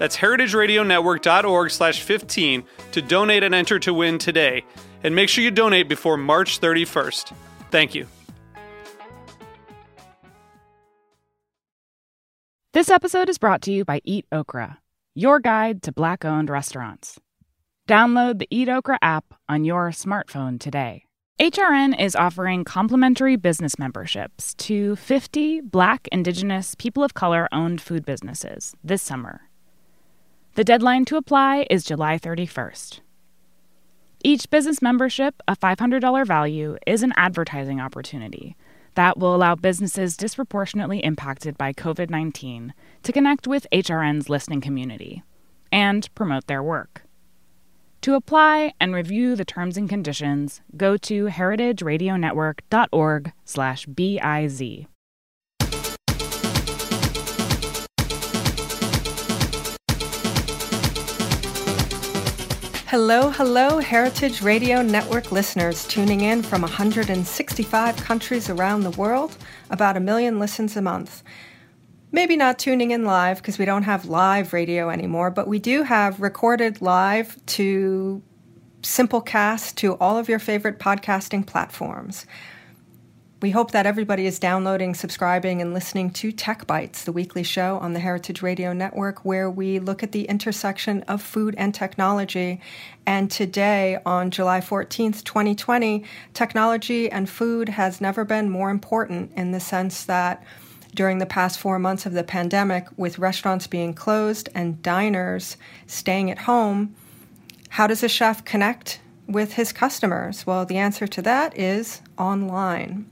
That's heritageradionetwork.org slash 15 to donate and enter to win today. And make sure you donate before March 31st. Thank you. This episode is brought to you by Eat Okra, your guide to black owned restaurants. Download the Eat Okra app on your smartphone today. HRN is offering complimentary business memberships to 50 Black, Indigenous, people of color owned food businesses this summer. The deadline to apply is July 31st. Each business membership, a $500 value, is an advertising opportunity that will allow businesses disproportionately impacted by COVID 19 to connect with HRN's listening community and promote their work. To apply and review the terms and conditions, go to heritageradionetwork.org/biz. Hello, hello, Heritage Radio Network listeners tuning in from 165 countries around the world, about a million listens a month. Maybe not tuning in live because we don't have live radio anymore, but we do have recorded live to Simplecast to all of your favorite podcasting platforms. We hope that everybody is downloading, subscribing, and listening to Tech Bites, the weekly show on the Heritage Radio Network, where we look at the intersection of food and technology. And today, on July 14th, 2020, technology and food has never been more important in the sense that during the past four months of the pandemic, with restaurants being closed and diners staying at home, how does a chef connect with his customers? Well, the answer to that is online.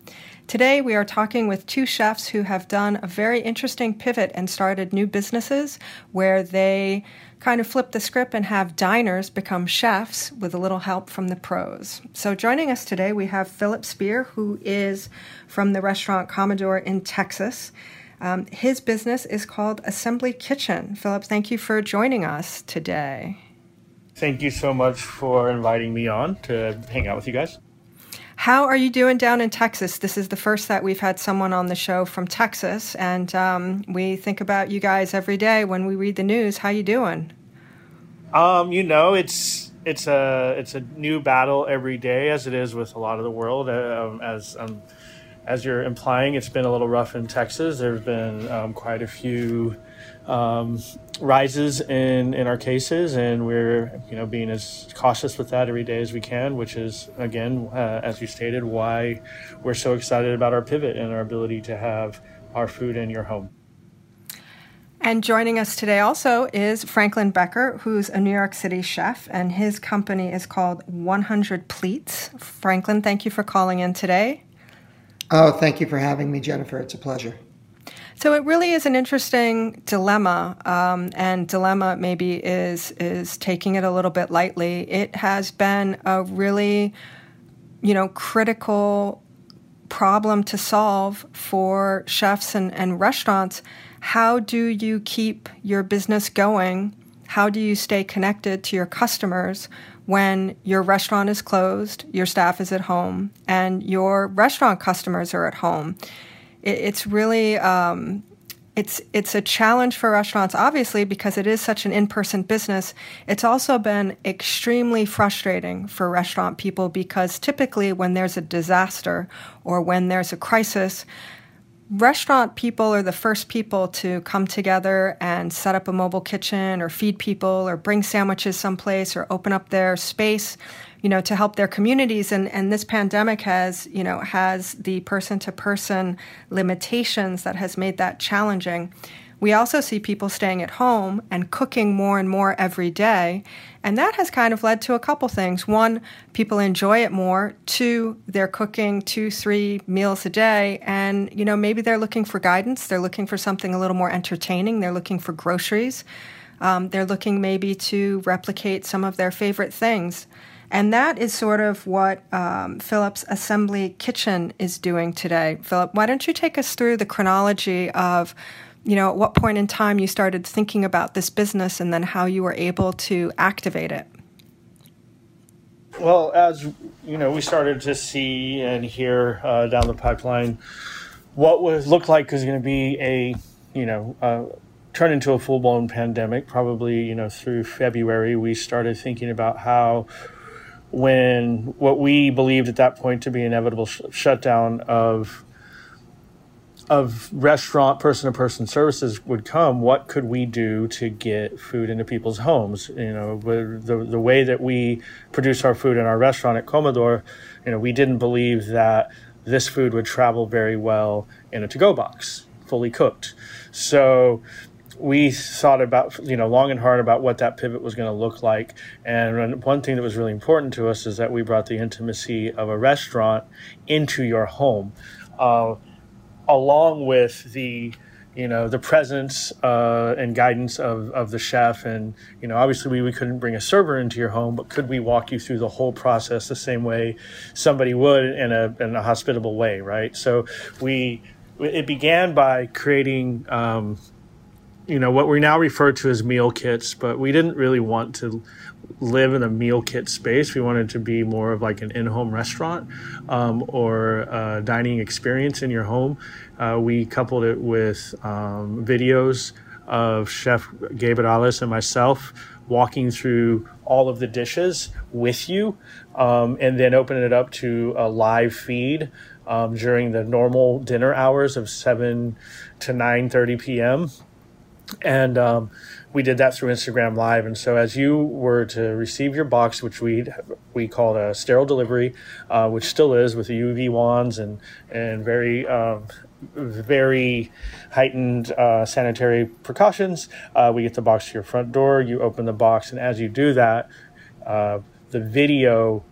Today, we are talking with two chefs who have done a very interesting pivot and started new businesses where they kind of flip the script and have diners become chefs with a little help from the pros. So, joining us today, we have Philip Speer, who is from the restaurant Comedor in Texas. Um, his business is called Assembly Kitchen. Philip, thank you for joining us today. Thank you so much for inviting me on to hang out with you guys. How are you doing down in Texas? This is the first that we've had someone on the show from Texas, and um, we think about you guys every day when we read the news. How you doing? Um, you know, it's it's a it's a new battle every day, as it is with a lot of the world. Uh, as um, as you're implying, it's been a little rough in Texas. There's been um, quite a few um, rises in in our cases, and we're you know being as cautious with that every day as we can. Which is again, uh, as you stated, why we're so excited about our pivot and our ability to have our food in your home. And joining us today also is Franklin Becker, who's a New York City chef, and his company is called 100 Pleats. Franklin, thank you for calling in today. Oh, thank you for having me, Jennifer. It's a pleasure. So it really is an interesting dilemma, um, and dilemma maybe is is taking it a little bit lightly. It has been a really, you know, critical problem to solve for chefs and, and restaurants. How do you keep your business going? How do you stay connected to your customers when your restaurant is closed, your staff is at home, and your restaurant customers are at home? It, it's really um, it's it's a challenge for restaurants, obviously, because it is such an in-person business. It's also been extremely frustrating for restaurant people because typically, when there's a disaster or when there's a crisis, restaurant people are the first people to come together and set up a mobile kitchen or feed people or bring sandwiches someplace or open up their space you know, to help their communities. And, and this pandemic has, you know, has the person to person limitations that has made that challenging. We also see people staying at home and cooking more and more every day. And that has kind of led to a couple things. One, people enjoy it more. Two, they're cooking two, three meals a day. And, you know, maybe they're looking for guidance. They're looking for something a little more entertaining. They're looking for groceries. Um, they're looking maybe to replicate some of their favorite things. And that is sort of what um, Philip's Assembly Kitchen is doing today. Philip, why don't you take us through the chronology of, you know, at what point in time you started thinking about this business and then how you were able to activate it? Well, as you know, we started to see and hear uh, down the pipeline what was looked like was going to be a, you know, uh, turn into a full blown pandemic. Probably, you know, through February, we started thinking about how when what we believed at that point to be inevitable sh- shutdown of of restaurant person to person services would come, what could we do to get food into people's homes? You know, the the way that we produce our food in our restaurant at Comedor, you know, we didn't believe that this food would travel very well in a to go box, fully cooked. So we thought about you know long and hard about what that pivot was going to look like. And one thing that was really important to us is that we brought the intimacy of a restaurant into your home uh, along with the you know the presence uh, and guidance of, of the chef. And you know obviously we, we couldn't bring a server into your home but could we walk you through the whole process the same way somebody would in a, in a hospitable way right? So we it began by creating um, you know what we now refer to as meal kits but we didn't really want to live in a meal kit space. We wanted to be more of like an in-home restaurant um, or a dining experience in your home. Uh, we coupled it with um, videos of chef gabe and myself walking through all of the dishes with you um, and then opening it up to a live feed um, during the normal dinner hours of 7 to 9.30 p.m and um, we did that through Instagram Live. And so, as you were to receive your box, which we we called a sterile delivery, uh, which still is with the UV wands and and very um, very heightened uh, sanitary precautions, uh, we get the box to your front door. You open the box, and as you do that, uh, the video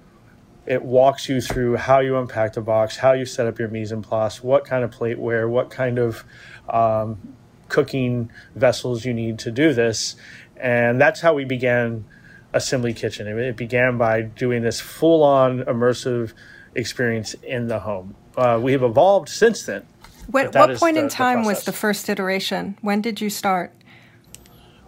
it walks you through how you unpack the box, how you set up your mise en place, what kind of plateware, what kind of um, cooking vessels you need to do this. And that's how we began Assembly Kitchen. It began by doing this full on immersive experience in the home. Uh, we have evolved since then. What, what point the, in time was the first iteration? When did you start?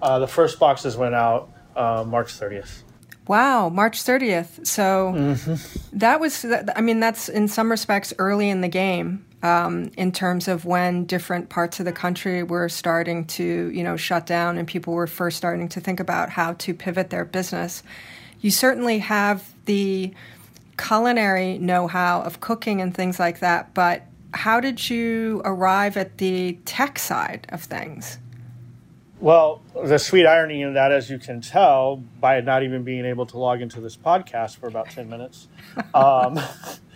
Uh, the first boxes went out uh, March 30th. Wow, March 30th. So mm-hmm. that was, I mean, that's in some respects early in the game um, in terms of when different parts of the country were starting to, you know, shut down and people were first starting to think about how to pivot their business. You certainly have the culinary know how of cooking and things like that, but how did you arrive at the tech side of things? Well, the sweet irony in that, as you can tell, by not even being able to log into this podcast for about 10 minutes, um,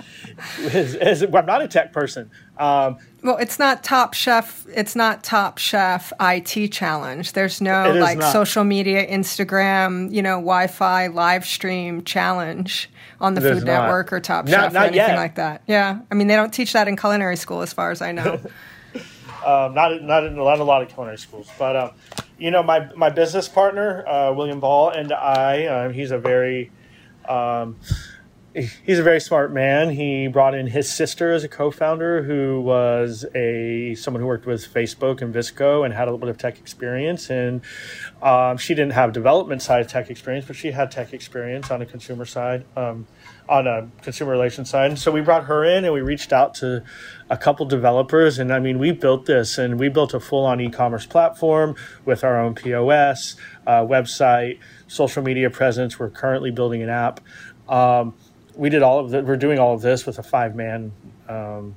is, is, I'm not a tech person. Um, well, it's not Top Chef. It's not Top Chef IT challenge. There's no like not. social media, Instagram, you know, Wi-Fi live stream challenge on the There's Food not. Network or Top not, Chef or anything yet. like that. Yeah, I mean, they don't teach that in culinary school, as far as I know. Um, not not in a lot, of culinary schools, but um, you know, my my business partner uh, William Ball and I, uh, he's a very um, he's a very smart man. He brought in his sister as a co-founder, who was a someone who worked with Facebook and VSCO and had a little bit of tech experience. And um, she didn't have development side tech experience, but she had tech experience on a consumer side. Um, on a consumer relations side. So we brought her in and we reached out to a couple developers. And I mean, we built this and we built a full on e commerce platform with our own POS, uh, website, social media presence. We're currently building an app. Um, we did all of that. We're doing all of this with a five man um,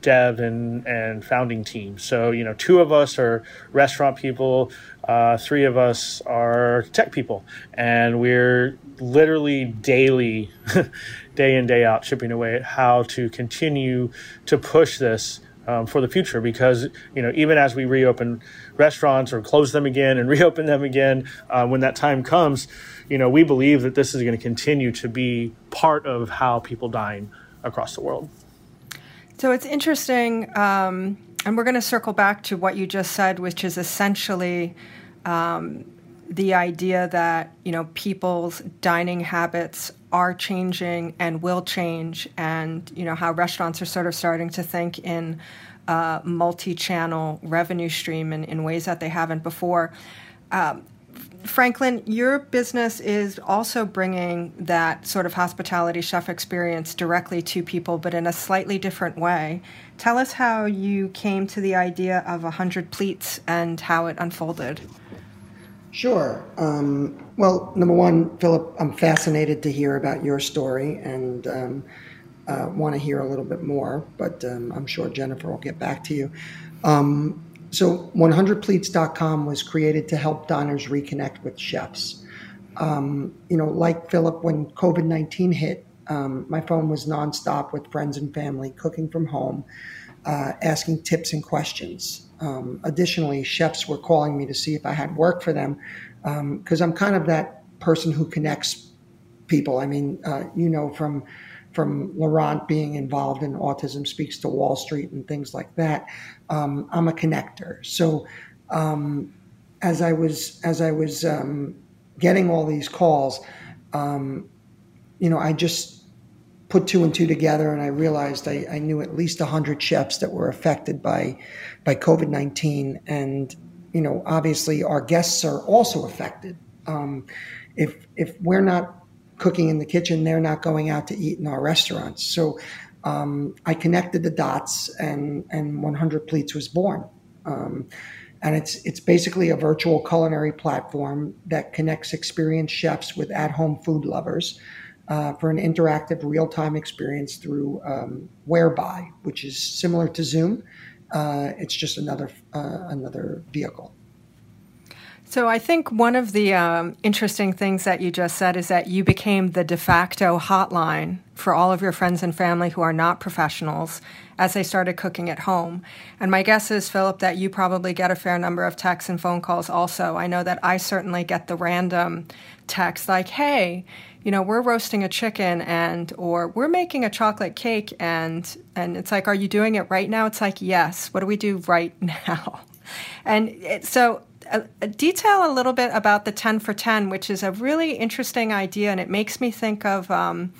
dev and, and founding team. So, you know, two of us are restaurant people, uh, three of us are tech people, and we're literally daily, day in, day out, chipping away at how to continue to push this um, for the future. Because you know even as we reopen restaurants or close them again and reopen them again uh, when that time comes you know we believe that this is going to continue to be part of how people dine across the world so it's interesting um, and we're going to circle back to what you just said which is essentially um, the idea that you know people's dining habits are changing and will change, and you know how restaurants are sort of starting to think in uh, multi-channel revenue stream in, in ways that they haven't before. Um, Franklin, your business is also bringing that sort of hospitality chef experience directly to people, but in a slightly different way. Tell us how you came to the idea of 100 pleats and how it unfolded. Sure. Um, well, number one, Philip, I'm fascinated to hear about your story and um, uh, want to hear a little bit more, but um, I'm sure Jennifer will get back to you. Um, so, 100pleats.com was created to help diners reconnect with chefs. Um, you know, like Philip, when COVID 19 hit, um, my phone was nonstop with friends and family cooking from home, uh, asking tips and questions. Um, additionally, chefs were calling me to see if I had work for them because um, I'm kind of that person who connects people. I mean, uh, you know, from from Laurent being involved in Autism Speaks to Wall Street and things like that. Um, I'm a connector. So um, as I was as I was um, getting all these calls, um, you know, I just put two and two together and I realized I, I knew at least 100 chefs that were affected by, by COVID 19. And, you know, obviously our guests are also affected. Um, if, if we're not cooking in the kitchen, they're not going out to eat in our restaurants. So um, I connected the dots and, and 100 Pleats was born. Um, and it's it's basically a virtual culinary platform that connects experienced chefs with at-home food lovers uh, for an interactive real time experience through um, Whereby, which is similar to Zoom. Uh, it's just another uh, another vehicle. So I think one of the um, interesting things that you just said is that you became the de facto hotline for all of your friends and family who are not professionals as they started cooking at home. And my guess is, Philip, that you probably get a fair number of texts and phone calls also. I know that I certainly get the random text like, hey, you know we're roasting a chicken and or we're making a chocolate cake and and it's like are you doing it right now it's like yes what do we do right now and it, so uh, detail a little bit about the 10 for 10 which is a really interesting idea and it makes me think of um,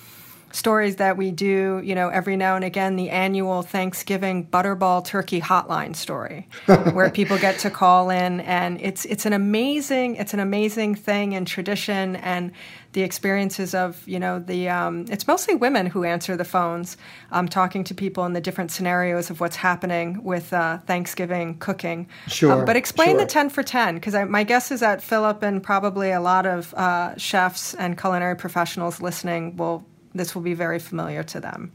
stories that we do, you know, every now and again, the annual Thanksgiving Butterball Turkey Hotline story, where people get to call in, and it's it's an amazing it's an amazing thing and tradition, and the experiences of you know the um, it's mostly women who answer the phones, um, talking to people in the different scenarios of what's happening with uh, Thanksgiving cooking. Sure. Um, but explain sure. the ten for ten because my guess is that Philip and probably a lot of uh, chefs and culinary professionals listening will this will be very familiar to them.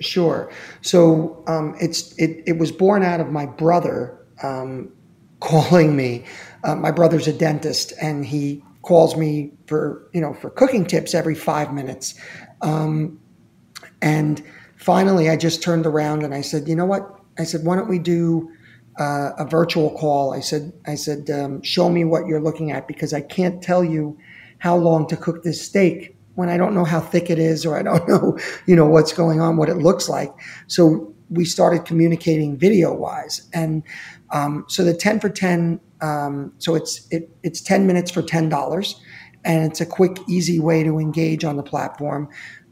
Sure. So um, it's it, it was born out of my brother um, calling me. Uh, my brother's a dentist, and he calls me for you know for cooking tips every five minutes. Um, and finally, I just turned around and I said, you know what? I said, why don't we do uh, a virtual call? I said, I said, um, show me what you're looking at because I can't tell you how long to cook this steak when I don't know how thick it is or I don't know, you know, what's going on, what it looks like. So we started communicating video wise. And um, so the 10 for 10, um, so it's, it, it's 10 minutes for $10 and it's a quick, easy way to engage on the platform.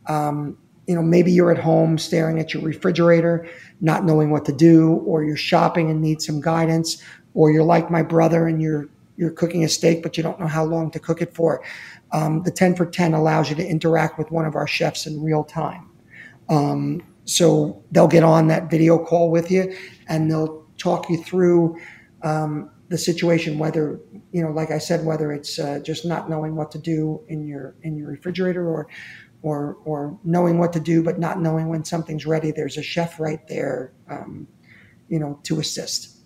Um, you know, maybe you're at home staring at your refrigerator, not knowing what to do, or you're shopping and need some guidance, or you're like my brother and you're you're cooking a steak, but you don't know how long to cook it for. Um, the 10 for 10 allows you to interact with one of our chefs in real time. Um, so they'll get on that video call with you and they'll talk you through um, the situation, whether, you know, like I said, whether it's uh, just not knowing what to do in your, in your refrigerator or, or or knowing what to do but not knowing when something's ready. There's a chef right there, um, you know, to assist.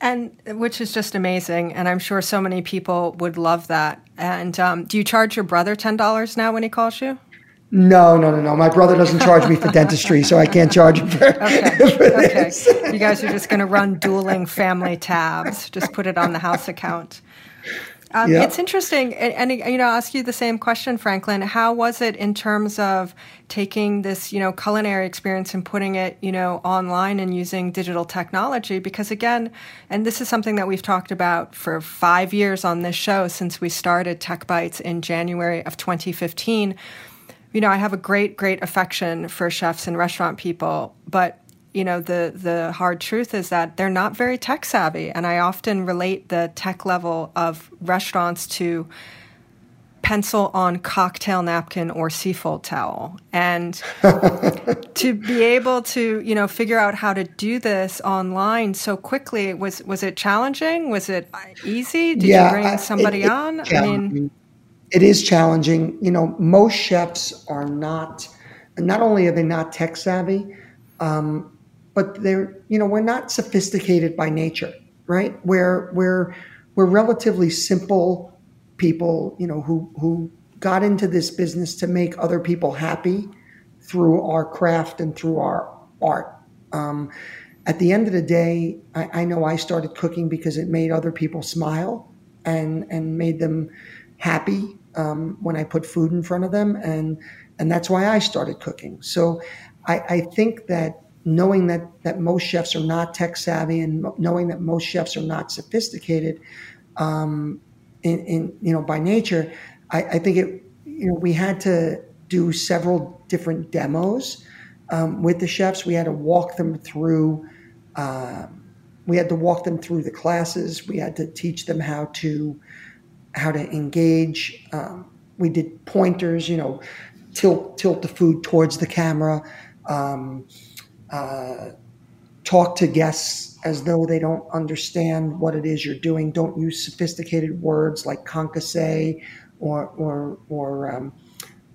And which is just amazing, and I'm sure so many people would love that. And um, do you charge your brother ten dollars now when he calls you? No, no, no, no. My brother doesn't charge me for dentistry, so I can't charge him for. Okay, for okay. You guys are just going to run dueling family tabs. Just put it on the house account. Um, Yeah. It's interesting, and, and you know, I'll ask you the same question, Franklin. How was it in terms of taking this, you know, culinary experience and putting it, you know, online and using digital technology? Because again, and this is something that we've talked about for five years on this show since we started Tech Bites in January of 2015 you know, I have a great, great affection for chefs and restaurant people, but you know, the the hard truth is that they're not very tech savvy, and I often relate the tech level of restaurants to pencil on cocktail napkin or C-fold towel. And to be able to you know figure out how to do this online so quickly was was it challenging? Was it uh, easy? Did you bring I- it- somebody on? I mean. It is challenging. You know, most chefs are not. Not only are they not tech savvy, um, but they're you know we're not sophisticated by nature, right? We're we're we're relatively simple people, you know, who who got into this business to make other people happy through our craft and through our art. Um, at the end of the day, I, I know I started cooking because it made other people smile and and made them happy um, when I put food in front of them, and and that's why I started cooking. So I, I think that knowing that that most chefs are not tech savvy and knowing that most chefs are not sophisticated, um, in, in you know by nature, I, I think it you know we had to do several different demos um, with the chefs. We had to walk them through. um we had to walk them through the classes. We had to teach them how to how to engage. Um, we did pointers, you know, tilt tilt the food towards the camera. Um, uh, talk to guests as though they don't understand what it is you're doing. Don't use sophisticated words like concasse or or or um,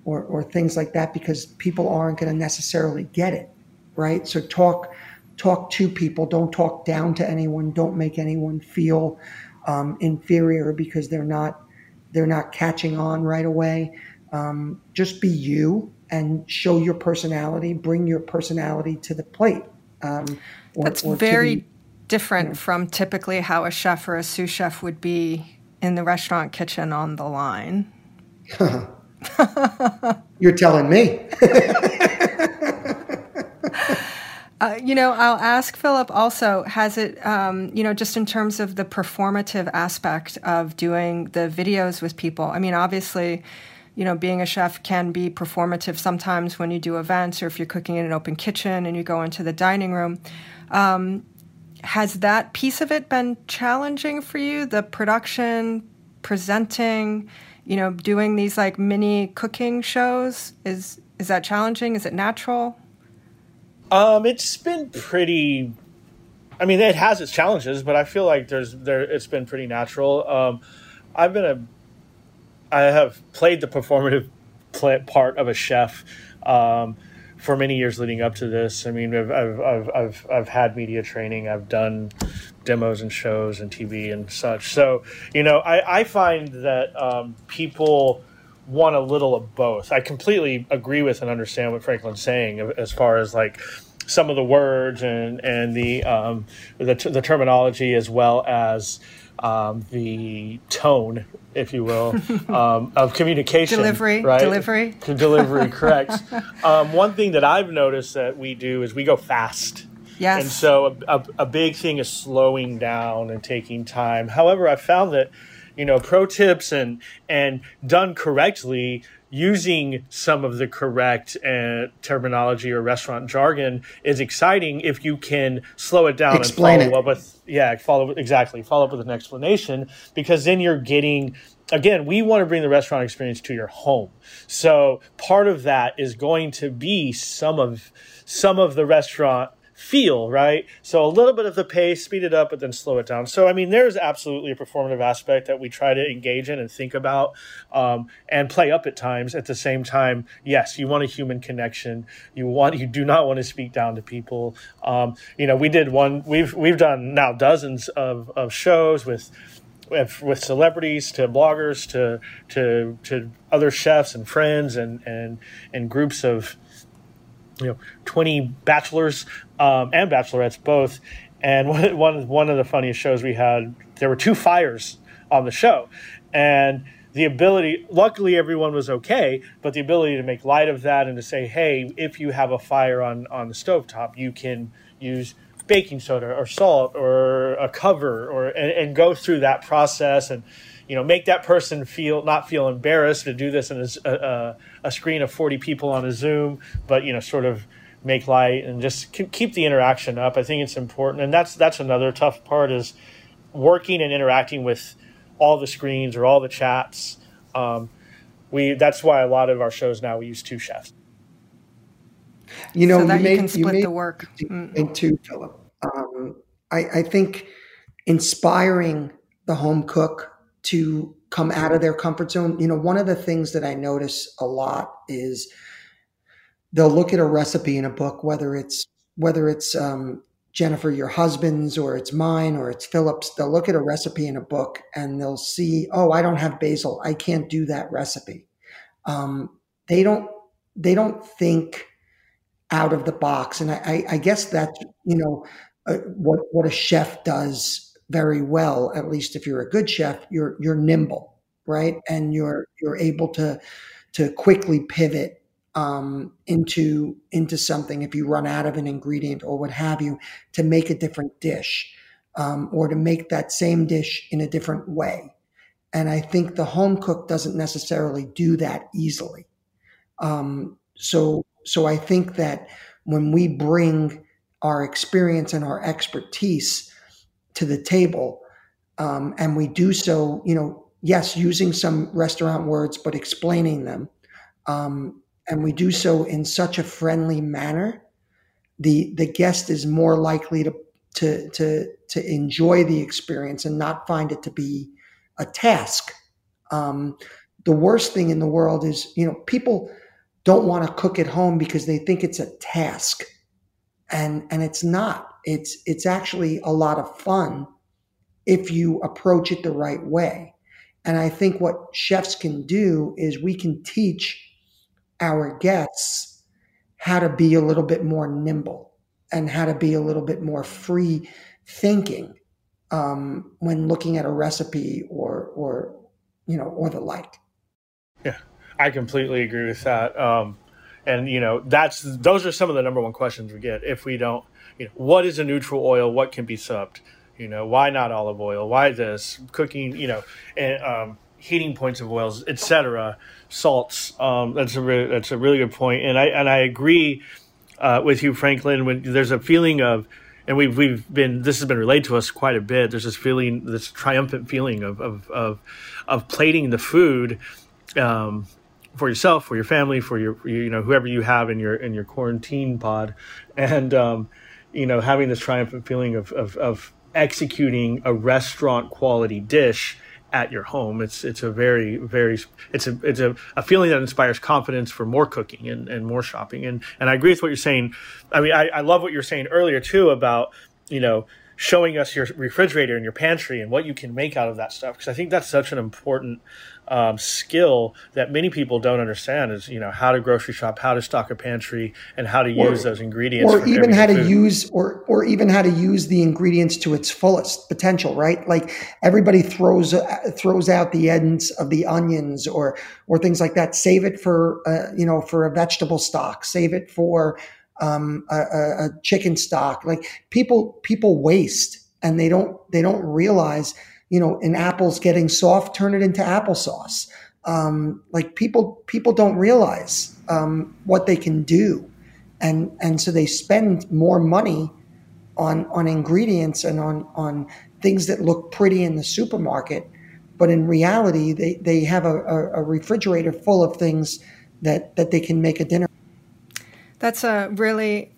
or, or things like that because people aren't going to necessarily get it, right? So talk talk to people. Don't talk down to anyone. Don't make anyone feel um, inferior because they're not they're not catching on right away. Um, just be you and show your personality. Bring your personality to the plate. Um, or- That's or very the- different from typically how a chef or a sous chef would be in the restaurant kitchen on the line. You're telling me. Uh, you know, I'll ask Philip also, has it, um, you know, just in terms of the performative aspect of doing the videos with people? I mean, obviously, you know, being a chef can be performative sometimes when you do events or if you're cooking in an open kitchen and you go into the dining room. Um, has that piece of it been challenging for you? The production, presenting, you know, doing these like mini cooking shows is is that challenging? Is it natural? Um, it's been pretty. I mean, it has its challenges, but I feel like there's there. It's been pretty natural. Um, I've been a. I have played the performative part of a chef um, for many years leading up to this. I mean, I've, I've I've I've I've had media training. I've done demos and shows and TV and such. So you know, I I find that um, people want a little of both. I completely agree with and understand what Franklin's saying as far as like some of the words and and the um, the, the terminology as well as um, the tone, if you will, um, of communication. Delivery, right? delivery. delivery. Correct. um, one thing that I've noticed that we do is we go fast. Yes. And so a, a, a big thing is slowing down and taking time. However, I found that, you know, pro tips and and done correctly, using some of the correct uh, terminology or restaurant jargon is exciting if you can slow it down Explain and follow it. up with yeah, follow exactly follow up with an explanation because then you're getting again, we want to bring the restaurant experience to your home. So part of that is going to be some of some of the restaurant feel, right? So a little bit of the pace, speed it up, but then slow it down. So, I mean, there's absolutely a performative aspect that we try to engage in and think about um, and play up at times. At the same time, yes, you want a human connection. You want, you do not want to speak down to people. Um, you know, we did one, we've, we've done now dozens of, of shows with, with celebrities to bloggers to to to other chefs and friends and and and groups of you know 20 bachelors um, and bachelorettes both. And one, one, one of the funniest shows we had there were two fires on the show. And the ability luckily everyone was okay but the ability to make light of that and to say hey if you have a fire on on the stovetop you can use baking soda or salt or a cover or and, and go through that process and you know make that person feel not feel embarrassed to do this in a, a, a screen of 40 people on a zoom but you know sort of make light and just keep the interaction up. I think it's important. And that's that's another tough part is working and interacting with all the screens or all the chats. Um, we that's why a lot of our shows now we use two chefs. You know so that you, you made, can split you the work. Into philip. Um, I, I think inspiring the home cook to come out of their comfort zone. You know, one of the things that I notice a lot is they'll look at a recipe in a book, whether it's whether it's um, Jennifer, your husband's, or it's mine, or it's Philip's. They'll look at a recipe in a book and they'll see, oh, I don't have basil. I can't do that recipe. Um, they don't. They don't think out of the box, and I, I, I guess that's you know uh, what what a chef does very well, at least if you're a good chef, you're you're nimble, right? And you're you're able to to quickly pivot um, into into something if you run out of an ingredient or what have you to make a different dish um, or to make that same dish in a different way. And I think the home cook doesn't necessarily do that easily. Um, so so I think that when we bring our experience and our expertise to the table. Um, and we do so, you know, yes, using some restaurant words, but explaining them. Um, and we do so in such a friendly manner. The, the guest is more likely to, to, to, to enjoy the experience and not find it to be a task. Um, the worst thing in the world is, you know, people don't want to cook at home because they think it's a task. And, and it's not it's it's actually a lot of fun if you approach it the right way. And I think what chefs can do is we can teach our guests how to be a little bit more nimble and how to be a little bit more free thinking um, when looking at a recipe or or you know or the like. Yeah, I completely agree with that. Um, and you know that's those are some of the number one questions we get if we don't you know, what is a neutral oil? What can be subbed? You know, why not olive oil? Why this cooking? You know, and um, heating points of oils, etc. Salts. Um, that's a re- that's a really good point, and I and I agree uh, with you, Franklin. When there's a feeling of and we've we've been this has been relayed to us quite a bit. There's this feeling, this triumphant feeling of of of, of plating the food um, for yourself, for your family, for your you know whoever you have in your in your quarantine pod, and um, you know, having this triumphant feeling of, of, of executing a restaurant quality dish at your home. It's it's a very very it's a it's a, a feeling that inspires confidence for more cooking and, and more shopping. And and I agree with what you're saying. I mean, I, I love what you're saying earlier too about you know showing us your refrigerator and your pantry and what you can make out of that stuff because I think that's such an important um, skill that many people don't understand is you know how to grocery shop, how to stock a pantry, and how to or, use those ingredients, or even how to food. use or or even how to use the ingredients to its fullest potential. Right, like everybody throws uh, throws out the ends of the onions or or things like that. Save it for uh, you know for a vegetable stock. Save it for um, a, a chicken stock. Like people people waste and they don't they don't realize you know, an apple's getting soft, turn it into applesauce. Um, like people, people don't realize um, what they can do, and and so they spend more money on on ingredients and on on things that look pretty in the supermarket, but in reality, they they have a, a, a refrigerator full of things that that they can make a dinner. That's a really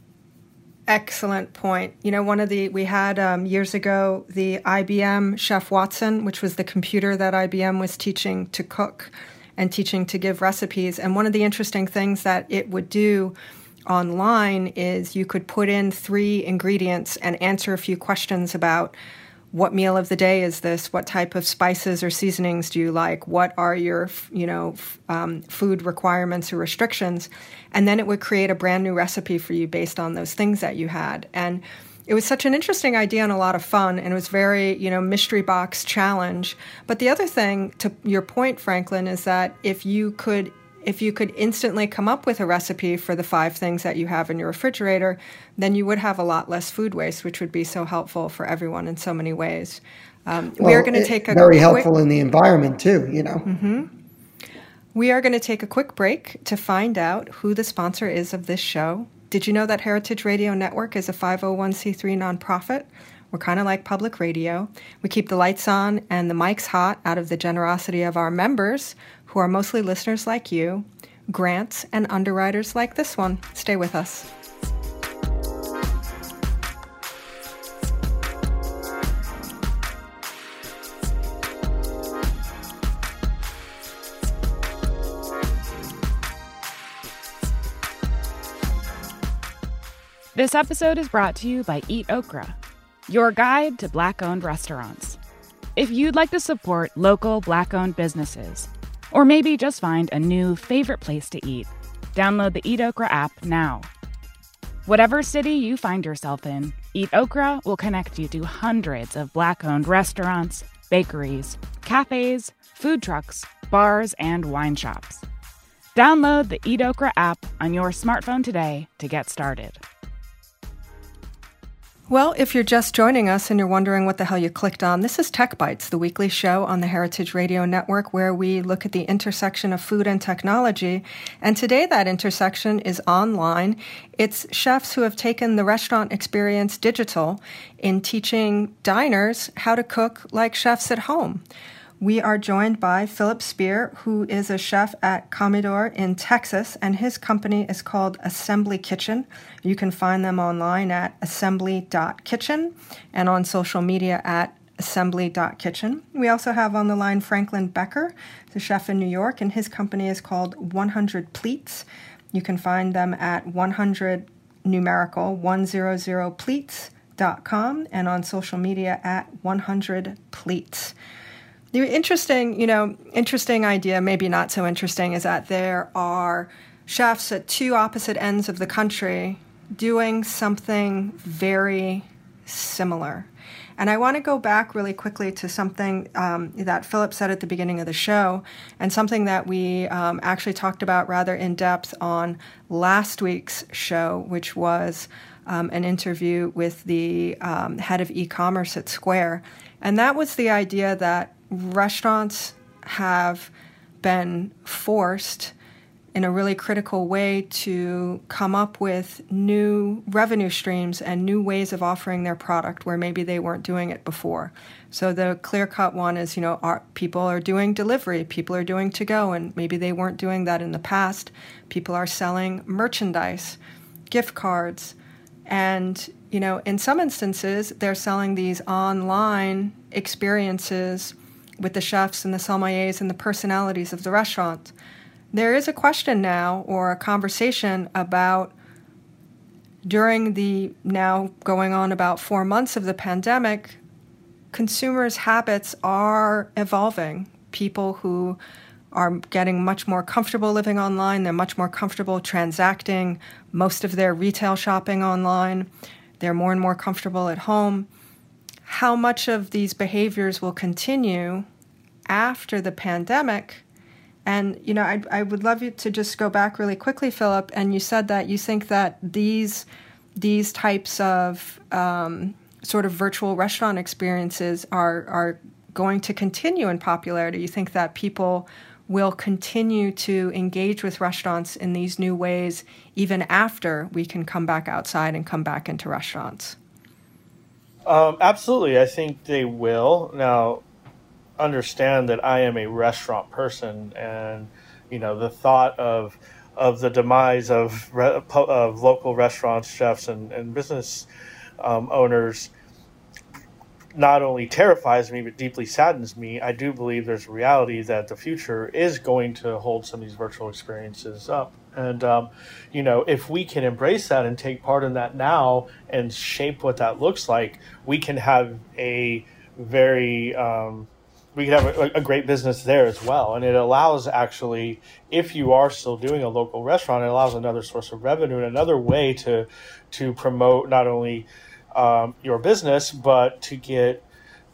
excellent point. You know, one of the, we had um, years ago the IBM Chef Watson, which was the computer that IBM was teaching to cook and teaching to give recipes. And one of the interesting things that it would do online is you could put in three ingredients and answer a few questions about what meal of the day is this? What type of spices or seasonings do you like? What are your, you know, um, food requirements or restrictions? And then it would create a brand new recipe for you based on those things that you had. And it was such an interesting idea and a lot of fun, and it was very, you know, mystery box challenge. But the other thing, to your point, Franklin, is that if you could if you could instantly come up with a recipe for the five things that you have in your refrigerator, then you would have a lot less food waste, which would be so helpful for everyone in so many ways. Um, well, we are going to take a very quick, helpful in the environment too. You know. Mm-hmm. We are going to take a quick break to find out who the sponsor is of this show. Did you know that Heritage Radio Network is a 501c3 nonprofit? We're kind of like public radio. We keep the lights on and the mics hot out of the generosity of our members who are mostly listeners like you, grants, and underwriters like this one. Stay with us. This episode is brought to you by Eat Okra, your guide to black owned restaurants. If you'd like to support local black owned businesses, or maybe just find a new favorite place to eat. Download the Eat Okra app now. Whatever city you find yourself in, Eat Okra will connect you to hundreds of black owned restaurants, bakeries, cafes, food trucks, bars, and wine shops. Download the Eat Okra app on your smartphone today to get started. Well, if you're just joining us and you're wondering what the hell you clicked on, this is Tech Bites, the weekly show on the Heritage Radio Network where we look at the intersection of food and technology. And today that intersection is online. It's chefs who have taken the restaurant experience digital in teaching diners how to cook like chefs at home. We are joined by Philip Speer, who is a chef at Comedor in Texas, and his company is called Assembly Kitchen. You can find them online at assembly.kitchen and on social media at assembly.kitchen. We also have on the line Franklin Becker, the chef in New York, and his company is called 100 Pleats. You can find them at 100 numerical 100 pleats.com and on social media at 100 pleats. The interesting, you know, interesting idea, maybe not so interesting, is that there are chefs at two opposite ends of the country doing something very similar. And I want to go back really quickly to something um, that Philip said at the beginning of the show, and something that we um, actually talked about rather in depth on last week's show, which was um, an interview with the um, head of e commerce at Square. And that was the idea that restaurants have been forced in a really critical way to come up with new revenue streams and new ways of offering their product where maybe they weren't doing it before. So the clear cut one is, you know, people are doing delivery, people are doing to go, and maybe they weren't doing that in the past. People are selling merchandise, gift cards, and you know, in some instances, they're selling these online experiences with the chefs and the sommeliers and the personalities of the restaurant. There is a question now or a conversation about during the now going on about four months of the pandemic, consumers' habits are evolving. People who are getting much more comfortable living online, they're much more comfortable transacting most of their retail shopping online, they're more and more comfortable at home how much of these behaviors will continue after the pandemic. And, you know, I, I would love you to just go back really quickly, Philip. And you said that you think that these, these types of um, sort of virtual restaurant experiences are, are going to continue in popularity. You think that people will continue to engage with restaurants in these new ways even after we can come back outside and come back into restaurants? Um, absolutely, I think they will. Now, understand that I am a restaurant person, and you know the thought of of the demise of, of local restaurants, chefs, and, and business um, owners not only terrifies me but deeply saddens me. I do believe there's a reality that the future is going to hold some of these virtual experiences up. And, um, you know, if we can embrace that and take part in that now and shape what that looks like, we can have a very, um, we can have a, a, great business there as well. And it allows actually, if you are still doing a local restaurant, it allows another source of revenue and another way to, to promote not only um, your business, but to get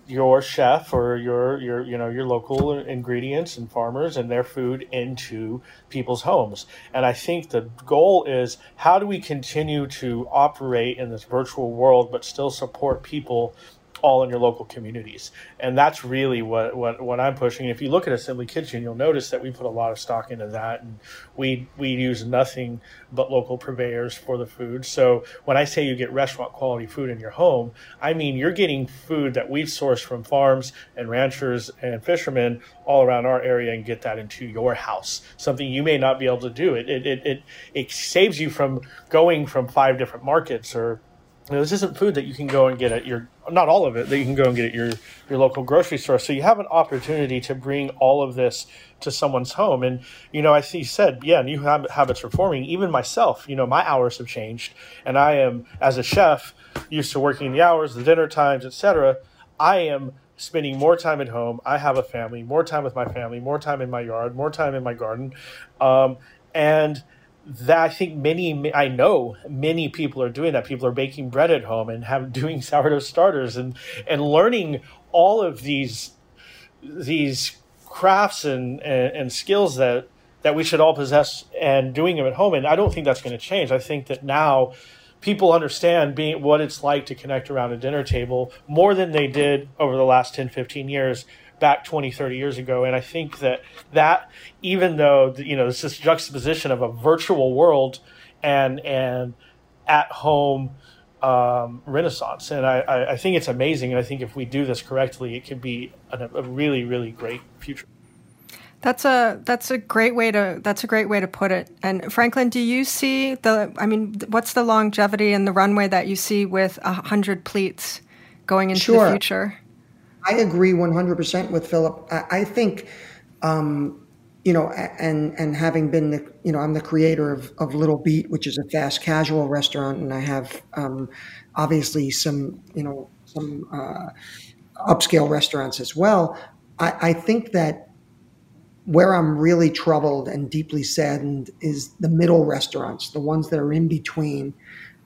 your chef or your your you know your local ingredients and farmers and their food into people's homes. And i think the goal is how do we continue to operate in this virtual world but still support people all in your local communities. And that's really what, what, what I'm pushing. If you look at Assembly Kitchen, you'll notice that we put a lot of stock into that and we, we use nothing but local purveyors for the food. So when I say you get restaurant quality food in your home, I mean you're getting food that we've sourced from farms and ranchers and fishermen all around our area and get that into your house. Something you may not be able to do. It, it, it, it, it saves you from going from five different markets or this isn't food that you can go and get at your not all of it that you can go and get at your your local grocery store. So you have an opportunity to bring all of this to someone's home. And you know, I see said, yeah, new habits are forming. Even myself, you know, my hours have changed, and I am as a chef used to working the hours, the dinner times, etc. I am spending more time at home. I have a family, more time with my family, more time in my yard, more time in my garden, um, and that I think many I know many people are doing that. People are baking bread at home and have doing sourdough starters and and learning all of these these crafts and, and, and skills that that we should all possess and doing them at home. And I don't think that's going to change. I think that now people understand being what it's like to connect around a dinner table more than they did over the last 10, 15 years back 20, 30 years ago. And I think that that, even though, you know, it's this juxtaposition of a virtual world and, and at home um, renaissance. And I, I think it's amazing. And I think if we do this correctly, it could be a, a really, really great future. That's a that's a great way to that's a great way to put it. And Franklin, do you see the? I mean, what's the longevity and the runway that you see with a hundred pleats going into sure. the future? I agree 100% with Philip. I, I think, um, you know, and and having been the, you know, I'm the creator of, of Little Beet, which is a fast casual restaurant, and I have um, obviously some, you know, some uh, upscale restaurants as well. I, I think that where I'm really troubled and deeply saddened is the middle restaurants, the ones that are in between.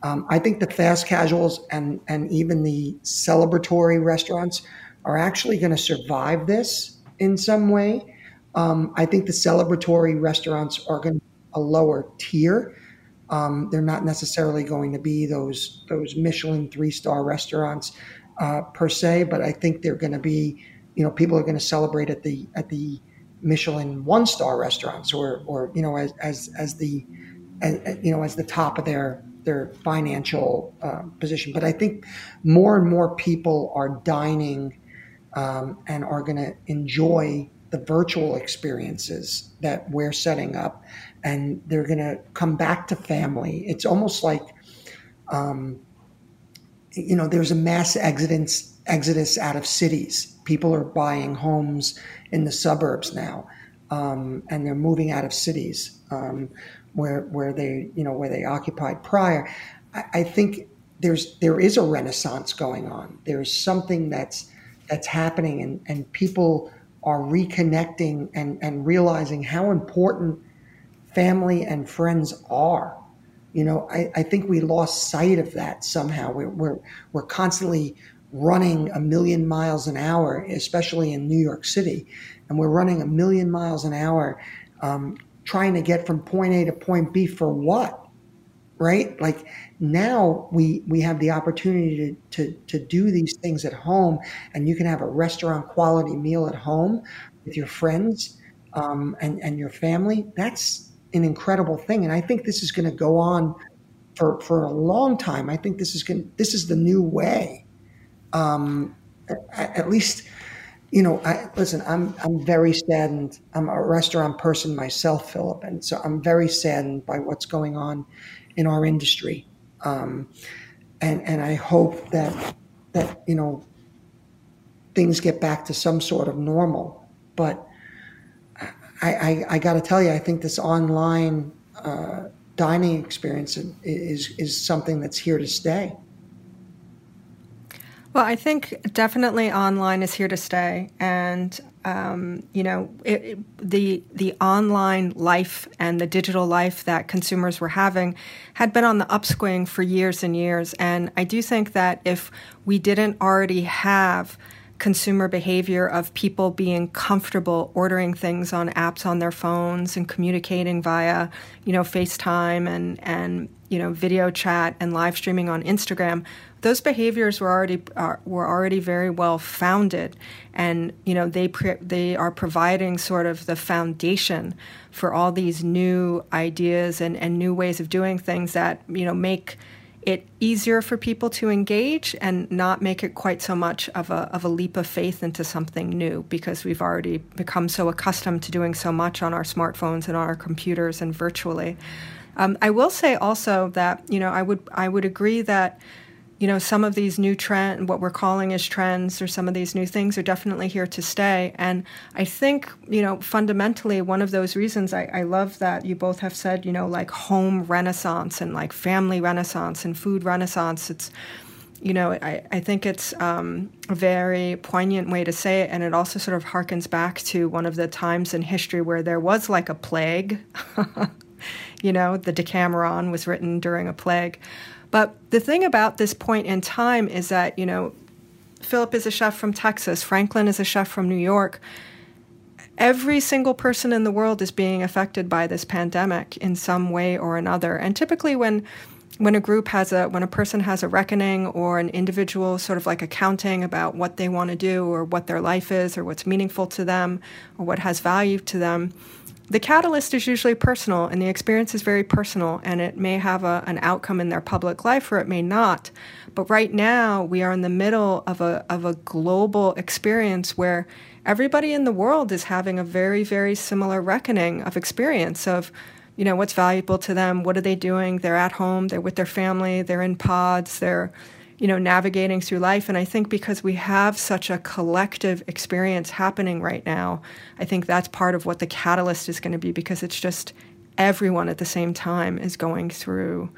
Um, I think the fast casuals and and even the celebratory restaurants are actually going to survive this in some way. Um, I think the celebratory restaurants are going to be a lower tier. Um, they're not necessarily going to be those those Michelin three star restaurants uh, per se, but I think they're going to be, you know, people are going to celebrate at the at the Michelin one star restaurants or or you know as as as the as, you know as the top of their their financial uh, position. But I think more and more people are dining um, and are going to enjoy the virtual experiences that we're setting up. And they're going to come back to family. It's almost like um, you know there's a mass exodus exodus out of cities. People are buying homes in the suburbs now um, and they're moving out of cities um, where where they you know where they occupied prior. I, I think there's there is a renaissance going on. There's something that's that's happening and, and people are reconnecting and, and realizing how important family and friends are. You know, I, I think we lost sight of that somehow. We're, we're, we're constantly running a million miles an hour, especially in New York City. And we're running a million miles an hour um, trying to get from point A to point B for what? Right? Like now we we have the opportunity to, to to do these things at home, and you can have a restaurant quality meal at home with your friends um, and and your family. That's an incredible thing, and I think this is going to go on for for a long time. I think this is going this is the new way. Um, at, at least you know, I listen. I'm I'm very saddened. I'm a restaurant person myself, Philip, and so I'm very saddened by what's going on in our industry. Um, and and I hope that that you know things get back to some sort of normal. But I I, I got to tell you, I think this online uh, dining experience is is something that's here to stay. Well, I think definitely online is here to stay, and um, you know it, it, the the online life and the digital life that consumers were having had been on the upswing for years and years. And I do think that if we didn't already have consumer behavior of people being comfortable ordering things on apps on their phones and communicating via, you know, FaceTime and and you know video chat and live streaming on Instagram, those behaviors were already uh, were already very well founded, and you know they pre- they are providing sort of the foundation for all these new ideas and, and new ways of doing things that you know make it easier for people to engage and not make it quite so much of a, of a leap of faith into something new because we've already become so accustomed to doing so much on our smartphones and on our computers and virtually. Um, I will say also that you know I would I would agree that you know, some of these new trend, what we're calling as trends, or some of these new things are definitely here to stay. And I think, you know, fundamentally, one of those reasons I, I love that you both have said, you know, like home renaissance and like family renaissance and food renaissance. It's, you know, I, I think it's um, a very poignant way to say it. And it also sort of harkens back to one of the times in history where there was like a plague. you know, the Decameron was written during a plague. But the thing about this point in time is that, you know, Philip is a chef from Texas, Franklin is a chef from New York. Every single person in the world is being affected by this pandemic in some way or another. And typically when when a group has a when a person has a reckoning or an individual sort of like accounting about what they want to do or what their life is or what's meaningful to them or what has value to them the catalyst is usually personal and the experience is very personal and it may have a, an outcome in their public life or it may not. But right now we are in the middle of a, of a global experience where everybody in the world is having a very very similar reckoning of experience of you know what's valuable to them what are they doing? They're at home they're with their family they're in pods they're you know, navigating through life. And I think because we have such a collective experience happening right now, I think that's part of what the catalyst is going to be because it's just everyone at the same time is going through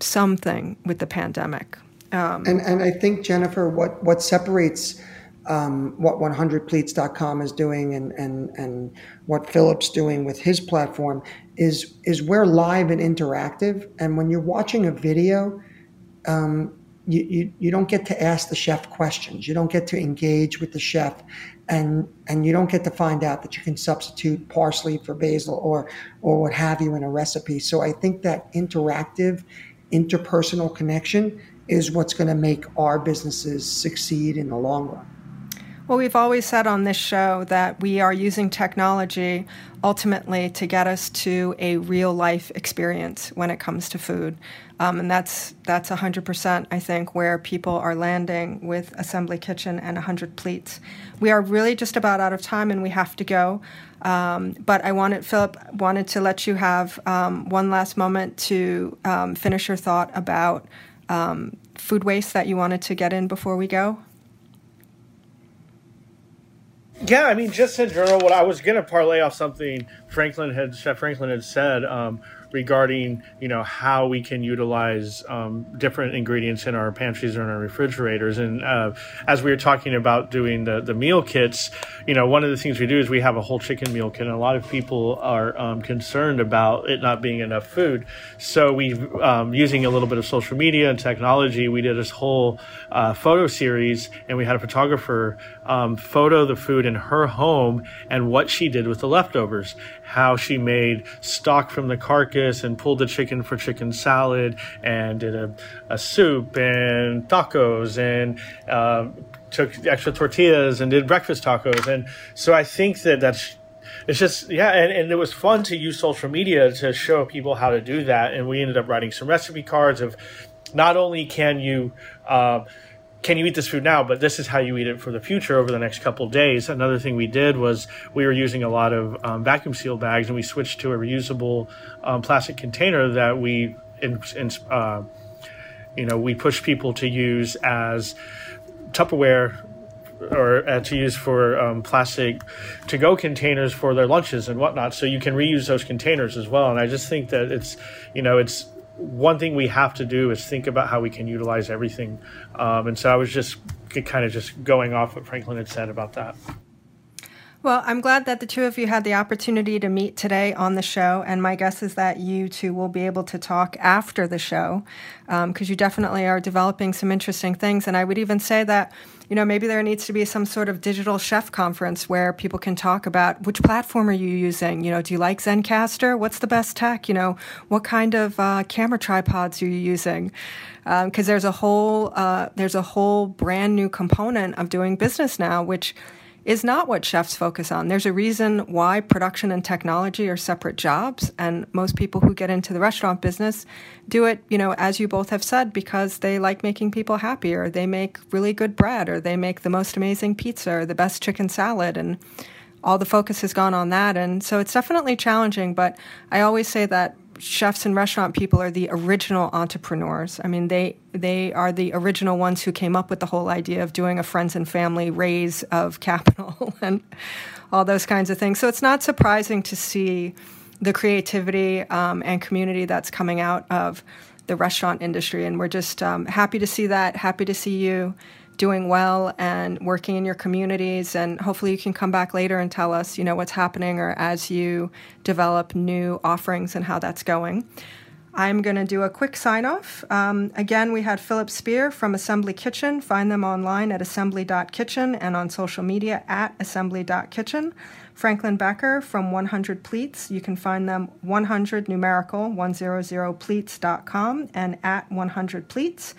something with the pandemic. Um, and, and I think, Jennifer, what, what separates um, what 100pleats.com is doing and, and, and what Philip's doing with his platform is, is we're live and interactive. And when you're watching a video, um, you, you, you don't get to ask the chef questions. You don't get to engage with the chef, and and you don't get to find out that you can substitute parsley for basil or or what have you in a recipe. So I think that interactive, interpersonal connection is what's going to make our businesses succeed in the long run. Well, we've always said on this show that we are using technology ultimately to get us to a real life experience when it comes to food. Um, and that's that's 100%, I think, where people are landing with Assembly Kitchen and 100 Pleats. We are really just about out of time and we have to go. Um, but I wanted, Philip, wanted to let you have um, one last moment to um, finish your thought about um, food waste that you wanted to get in before we go. Yeah, I mean, just in general, what I was going to parlay off something Franklin had, Chef Franklin had said um, regarding, you know, how we can utilize um, different ingredients in our pantries or in our refrigerators. And uh, as we were talking about doing the, the meal kits, you know, one of the things we do is we have a whole chicken meal kit, and a lot of people are um, concerned about it not being enough food. So we, um, using a little bit of social media and technology, we did this whole uh, photo series, and we had a photographer um, photo the food in her home and what she did with the leftovers. How she made stock from the carcass and pulled the chicken for chicken salad and did a, a soup and tacos and uh, took extra tortillas and did breakfast tacos. And so I think that that's it's just yeah and, and it was fun to use social media to show people how to do that and we ended up writing some recipe cards of not only can you uh, can you eat this food now? But this is how you eat it for the future over the next couple days. Another thing we did was we were using a lot of um, vacuum seal bags and we switched to a reusable um, plastic container that we, in, in, uh, you know, we push people to use as Tupperware or uh, to use for um, plastic to go containers for their lunches and whatnot. So you can reuse those containers as well. And I just think that it's, you know, it's one thing we have to do is think about how we can utilize everything. Um, and so I was just kind of just going off what Franklin had said about that. Well, I'm glad that the two of you had the opportunity to meet today on the show, and my guess is that you two will be able to talk after the show because um, you definitely are developing some interesting things. And I would even say that, you know, maybe there needs to be some sort of digital chef conference where people can talk about which platform are you using? You know, do you like Zencastr? What's the best tech? You know, what kind of uh, camera tripods are you using? Because um, there's a whole uh, there's a whole brand new component of doing business now, which is not what chefs focus on. There's a reason why production and technology are separate jobs, and most people who get into the restaurant business do it, you know, as you both have said, because they like making people happy, or they make really good bread, or they make the most amazing pizza, or the best chicken salad, and all the focus has gone on that. And so it's definitely challenging, but I always say that chefs and restaurant people are the original entrepreneurs. I mean, they they are the original ones who came up with the whole idea of doing a friends and family raise of capital and all those kinds of things. So it's not surprising to see the creativity um, and community that's coming out of the restaurant industry, and we're just um, happy to see that. Happy to see you doing well and working in your communities. And hopefully, you can come back later and tell us, you know, what's happening or as you develop new offerings and how that's going. I'm going to do a quick sign off. Um, again, we had Philip Speer from Assembly Kitchen. Find them online at assembly.kitchen and on social media at assembly.kitchen. Franklin Becker from 100 Pleats. You can find them 100 numerical 100pleats.com and at 100 Pleats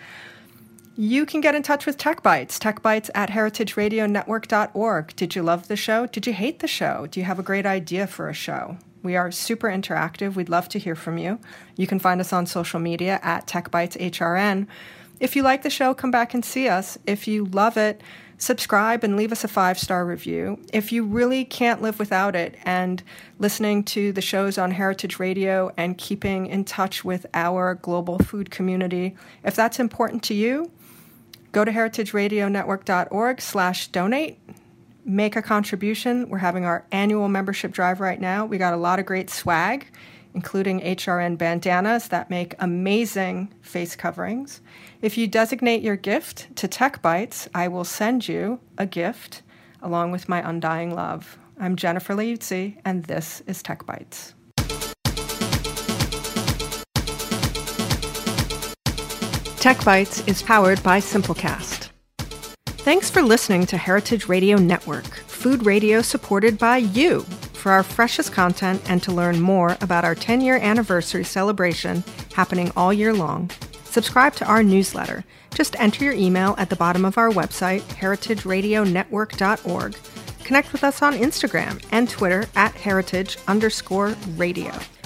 you can get in touch with Tech Bites, techbites at heritageradionetwork.org. Did you love the show? Did you hate the show? Do you have a great idea for a show? We are super interactive. We'd love to hear from you. You can find us on social media at TechBitesHRN. If you like the show, come back and see us. If you love it, subscribe and leave us a five star review. If you really can't live without it and listening to the shows on Heritage Radio and keeping in touch with our global food community, if that's important to you, Go to heritageradionetwork.org slash donate. Make a contribution. We're having our annual membership drive right now. We got a lot of great swag, including HRN bandanas that make amazing face coverings. If you designate your gift to Tech Bites, I will send you a gift along with my undying love. I'm Jennifer Leuzzi, and this is Tech Bites. Tech Bites is powered by Simplecast. Thanks for listening to Heritage Radio Network, food radio supported by you. For our freshest content and to learn more about our 10 year anniversary celebration happening all year long, subscribe to our newsletter. Just enter your email at the bottom of our website, heritageradionetwork.org. Connect with us on Instagram and Twitter at heritage underscore radio.